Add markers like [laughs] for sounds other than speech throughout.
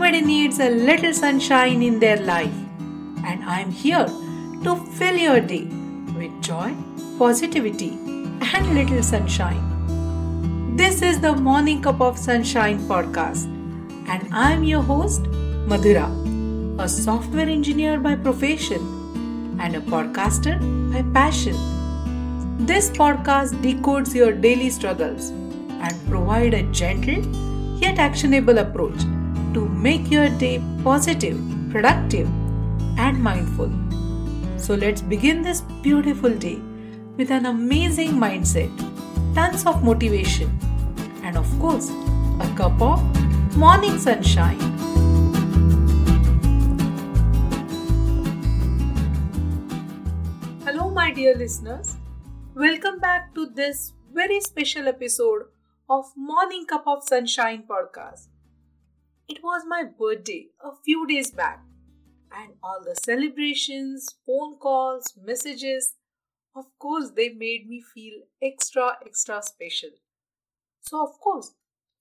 Everybody needs a little sunshine in their life, and I'm here to fill your day with joy, positivity, and little sunshine. This is the Morning Cup of Sunshine podcast, and I'm your host, Madhura, a software engineer by profession and a podcaster by passion. This podcast decodes your daily struggles and provide a gentle yet actionable approach to make your day positive, productive, and mindful. So let's begin this beautiful day with an amazing mindset, tons of motivation, and of course, a cup of morning sunshine. Hello, my dear listeners. Welcome back to this very special episode of Morning Cup of Sunshine podcast. It was my birthday a few days back, and all the celebrations, phone calls, messages, of course, they made me feel extra, extra special. So, of course,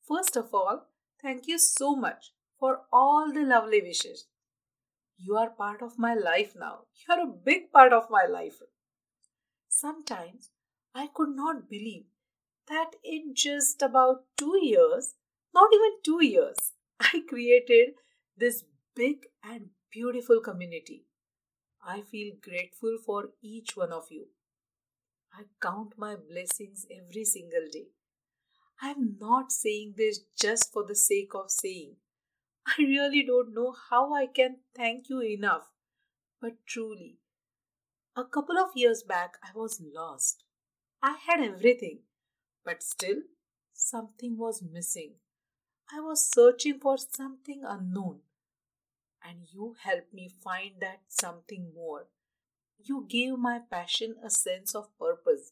first of all, thank you so much for all the lovely wishes. You are part of my life now. You are a big part of my life. Sometimes I could not believe that in just about two years, not even two years, I created this big and beautiful community. I feel grateful for each one of you. I count my blessings every single day. I am not saying this just for the sake of saying. I really don't know how I can thank you enough. But truly, a couple of years back, I was lost. I had everything, but still, something was missing. I was searching for something unknown, and you helped me find that something more. You gave my passion a sense of purpose,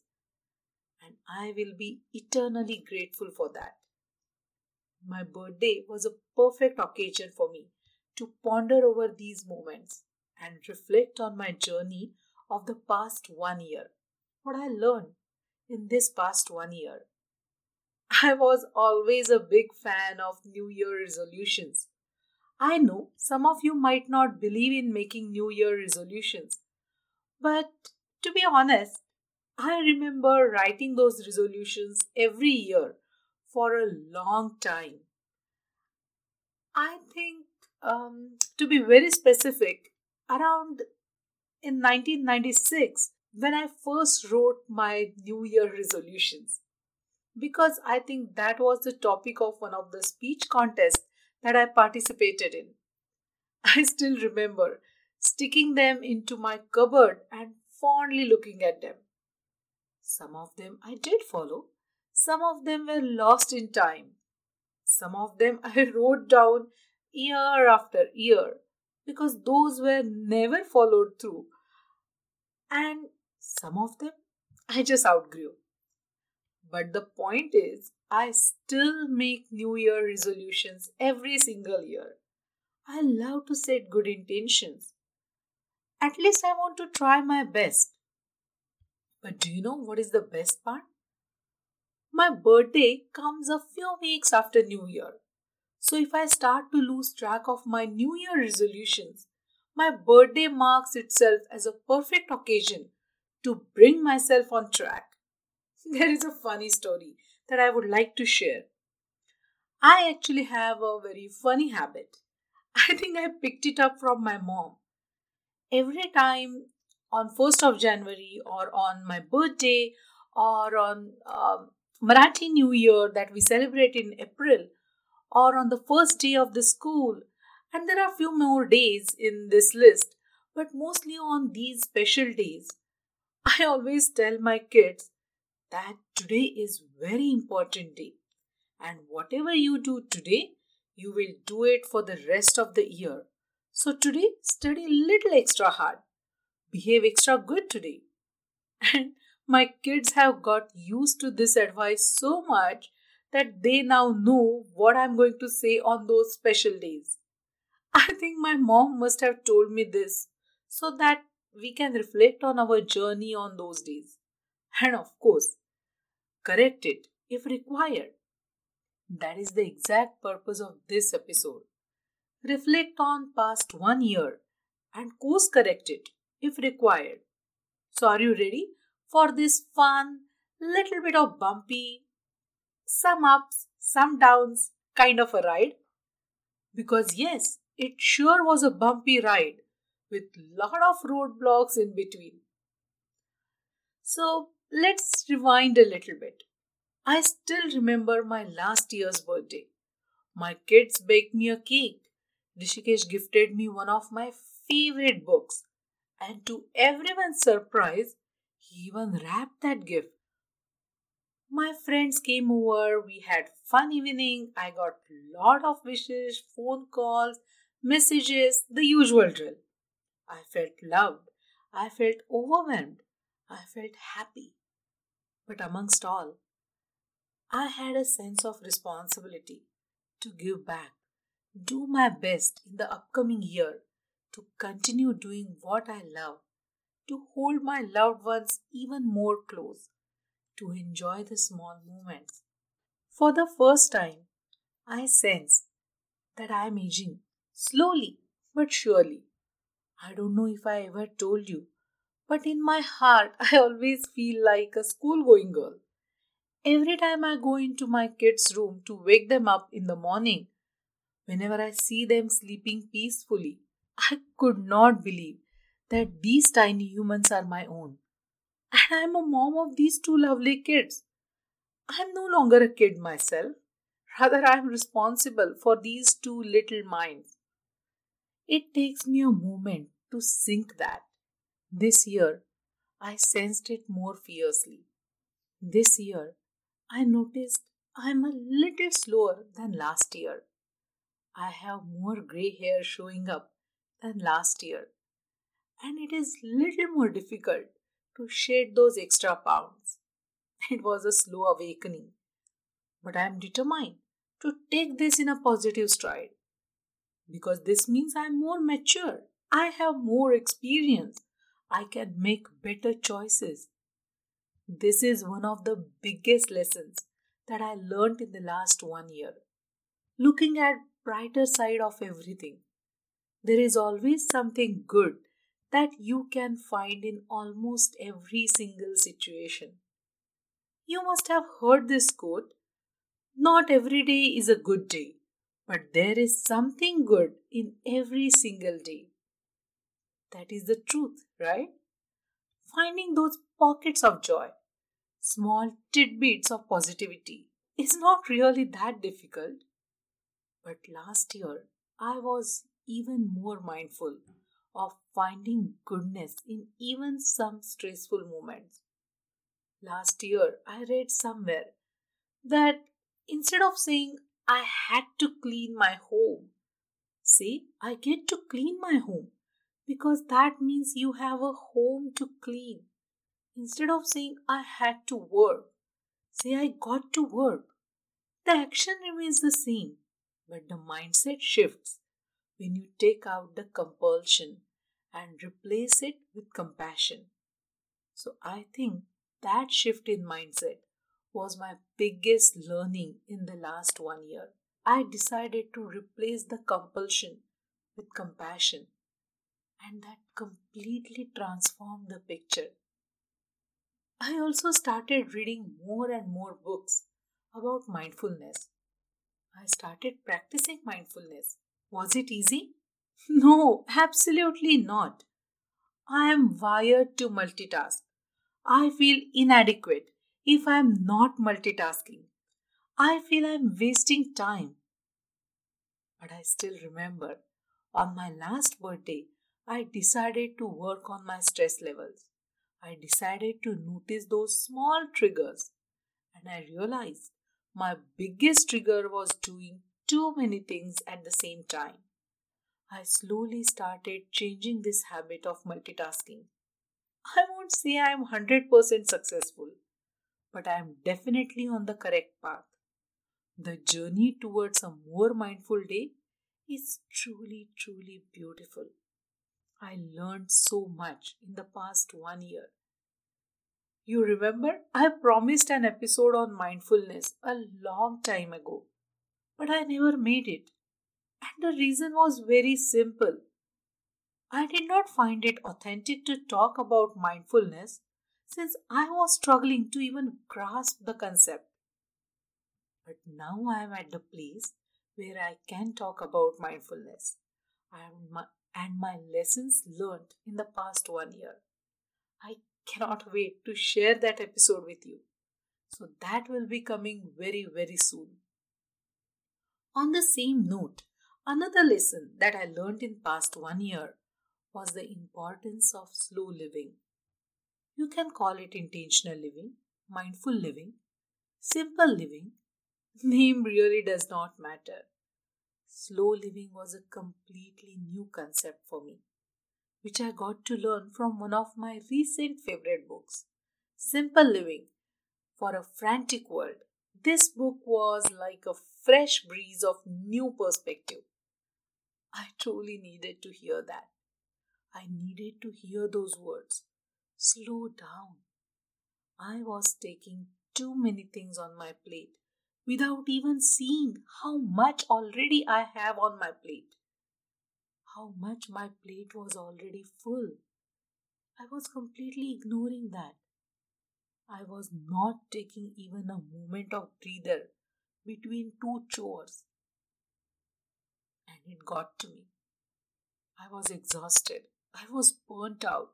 and I will be eternally grateful for that. My birthday was a perfect occasion for me to ponder over these moments and reflect on my journey of the past one year, what I learned in this past one year. I was always a big fan of New Year resolutions. I know some of you might not believe in making New Year resolutions, but to be honest, I remember writing those resolutions every year for a long time. I think, um, to be very specific, around in 1996 when I first wrote my New Year resolutions because I think that was the topic of one of the speech contests that I participated in. [laughs] I still remember sticking them into my cupboard and fondly looking at them. Some of them I did follow, some of them were lost in time. Some of them [laughs] I wrote down year after year because those were never followed through. And some of them I just outgrew. But the point is, I still make New Year resolutions every single year. I love to set good intentions. At least I want to try my best. But do you know what is the best part? My birthday comes a few weeks after New Year. So if I start to lose track of my New Year resolutions, my birthday marks itself as a perfect occasion to bring myself on track. [laughs] there is a funny story that I would like to share. I actually have a very funny habit. [laughs] I think I picked it up from my mom. Every time on 1st of January or on my birthday or on um, Marathi New Year that we celebrate in April or on the first day of the school, and there are few more days in this list, but mostly on these special days, I always tell my kids that today is very important day. And whatever you do today you will do it for the rest of the year. So today study little extra hard. Behave extra good today. And my kids have got used to this advice so much that they now know what i'm going to say on those special days. I think my mom must have told me this so that we can reflect on our journey on those days and of course, correct it if required. That is the exact purpose of this episode. reflect on past one year, and course correct it if required. So, are you ready for this fun, little bit of bumpy, some ups, some downs kind of a ride? Because, yes, it sure was a bumpy ride with lot of roadblocks in between. So, let's rewind a little bit. I still remember my last year's birthday. My kids baked me a cake. Rishikesh gifted me one of my favorite books. And to everyone's surprise, he even wrapped that gift. My friends came over, we had fun evening. I got lot of wishes, phone calls, messages, the usual drill. I felt loved. I felt overwhelmed. I felt happy. But amongst all, I had a sense of responsibility to give back, do my best in the upcoming year to continue doing what I love, to hold my loved ones even more close, to enjoy the small moments. For the first time, I sense that I am aging slowly but surely. I don't know if I ever told you, but in my heart, [laughs] I always feel like a school going girl. Every time I go into my kids' room to wake them up in the morning, whenever I see them sleeping peacefully, I could not believe that these tiny humans are my own. And I'm a mom of these two lovely kids. I'm no longer a kid myself. Rather, I'm responsible for these two little minds. It takes me a moment to sink that. This year, I sensed it more fiercely. This year, I noticed I'm a little slower than last year. I have more grey hair showing up than last year, and it is little more difficult to shed those extra pounds. It was a slow awakening, but I am determined to take this in a positive stride because this means I am more mature. I have more experience. I can make better choices. This is one of the biggest lessons that I learned in the last one year. Looking at brighter side of everything. There is always something good that you can find in almost every single situation. You must have heard this quote Not every day is a good day, but there is something good in every single day. That is the truth, right? Finding those pockets of joy, small tidbits of positivity, is not really that difficult. But last year, I was even more mindful of finding goodness in even some stressful moments. Last year, I read somewhere that instead of saying I had to clean my home, say I get to clean my home because that means you have a home to clean. Instead of saying I had to work, say I got to work. The action remains the same, but the mindset shifts when you take out the compulsion and replace it with compassion. So I think that shift in mindset was my biggest learning in the last one year. I decided to replace the compulsion with compassion, and that completely transformed the picture. I also started reading more and more books about mindfulness. I started practicing mindfulness was it easy? [laughs] No, absolutely not. I am wired to multitask. I feel inadequate if I am not multitasking. I feel I am wasting time. But I still remember on my last birthday, I decided to work on my stress levels. I decided to notice those small triggers. And I realized my biggest trigger was doing too many things at the same time. I slowly started changing this habit of multitasking. I won't say I am 100% successful, but I am definitely on the correct path. The journey towards a more mindful day is truly, truly beautiful. I learned so much in the past one year. You remember, I promised an episode on mindfulness a long time ago but I never made it. And the reason was very simple. I did not find it authentic to talk about mindfulness since I was struggling to even grasp the concept. But now I am at the place where I can talk about mindfulness and my, and my lessons learned in the past one year. I cannot wait to share that episode with you. So that will be coming very, very soon. On the same note, another lesson that I learned in past one year was the importance of slow living. You can call it intentional living, mindful living, simple living. [laughs] Name really does not matter. Slow living was a completely new concept for me, which I got to learn from one of my recent favorite books, Simple Living for a Frantic World. This book was like a fresh breeze of new perspective. I truly needed to hear that. I needed to hear those words. Slow down. I was taking too many things on my plate without even seeing how much already I have on my plate. How much my plate was already full. I was completely ignoring that. I was not taking even a moment of breather between two chores. And it got to me. I was exhausted. I was burnt out.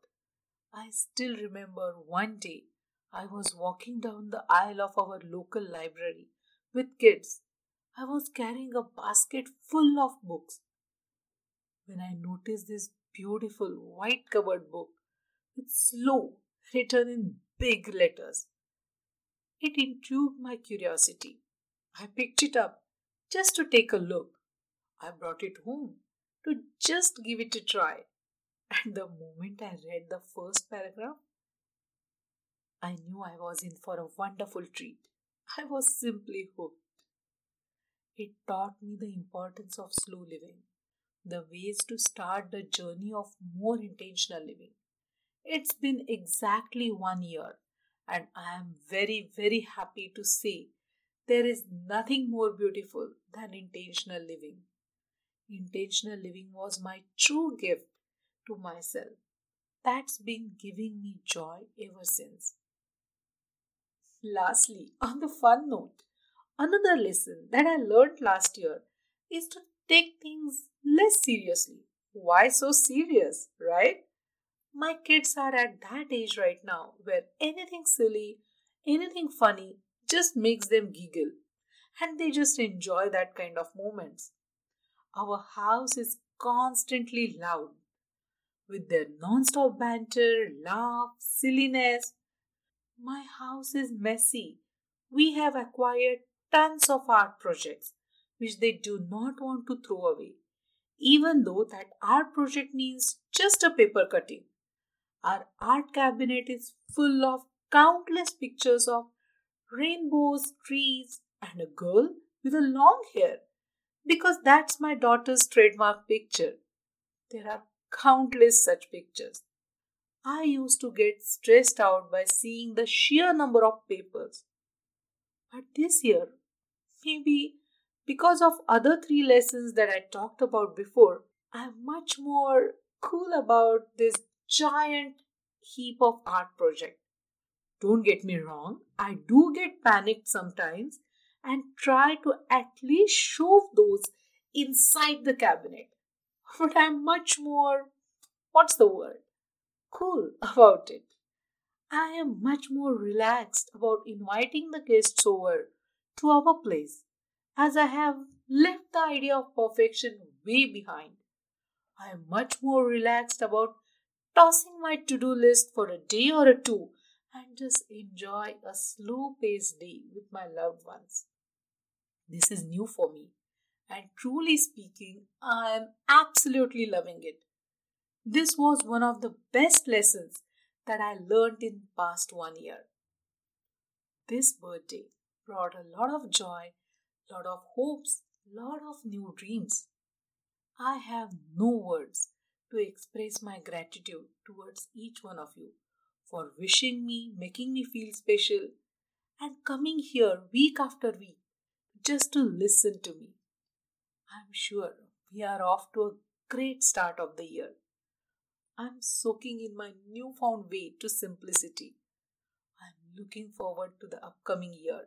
I still remember one day I was walking down the aisle of our local library with kids. I was carrying a basket full of books when I noticed this beautiful white covered book with slow written in big letters. It intrigued my curiosity. I picked it up just to take a look. I brought it home to just give it a try. And the moment I read the first paragraph, I knew I was in for a wonderful treat. I was simply hooked. It taught me the importance of slow living, the ways to start the journey of more intentional living. It's been exactly one year, and I am very, very happy to say there is nothing more beautiful than intentional living. Intentional living was my true gift to myself. That's been giving me joy ever since. Lastly, [laughs] on the fun note, another lesson that I learned last year is to take things less seriously. Why so serious, right? My kids are at that age right now where anything silly, anything funny just makes them giggle and they just enjoy that kind of moments. Our house is constantly loud with their non-stop banter, laugh, silliness. My house is messy. We have acquired tons of art projects which they do not want to throw away, even though that art project means just a paper cutting. Our art cabinet is full of countless pictures of rainbows, trees, and a girl with a long hair because that's my daughter's trademark picture. There are countless such pictures. I used to get stressed out by seeing the sheer number of papers. But this year, maybe because of other three lessons that I talked about before, I'm much more cool about this giant heap of art project. Don't get me wrong, I do get panicked sometimes and try to at least shove those inside the cabinet. [laughs] But I'm much more, what's the word? Cool [laughs] about it. I am much more relaxed about inviting the guests over to our place as I have left the idea of perfection way behind. I am much more relaxed about tossing my to do list for a day or a two and just enjoy a slow paced day with my loved ones. This is new for me, and truly speaking, I am absolutely loving it. This was one of the best lessons that I learned in past one year. This birthday brought a lot of joy, lot of hopes, lot of new dreams. I have no words to express my gratitude towards each one of you for wishing me, making me feel special, and coming here week after week just to listen to me. I'm sure We are off to a great start of the year. I'm soaking in my newfound way to simplicity. I'm looking forward to the upcoming year.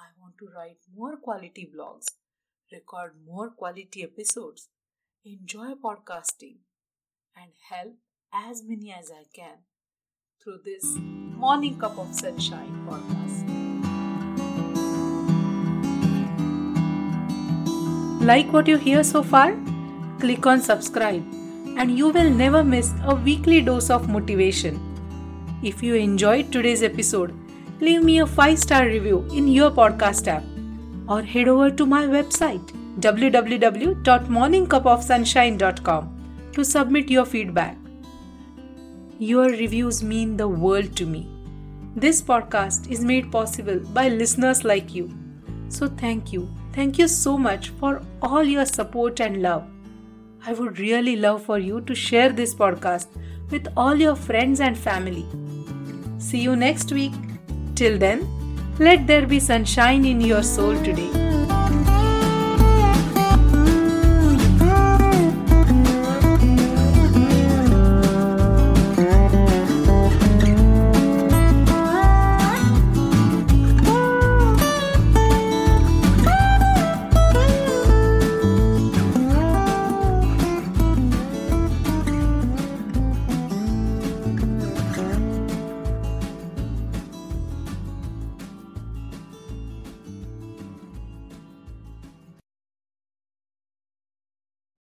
I want to write more quality blogs, record more quality episodes, enjoy podcasting, and help as many as I can through this Morning Cup of Sunshine podcast. Like what you hear so far? Click on subscribe and you will never miss a weekly dose of motivation. If you enjoyed today's episode, leave me a 5 star review in your podcast app or head over to my website www.morningcupofsunshine.com to submit your feedback. Your reviews mean the world to me. This podcast is made possible by listeners like you. So thank you Thank you so much for all your support and love. I would really love for you to share this podcast with all your friends and family. See you next week. Till then, let there be sunshine in your soul today.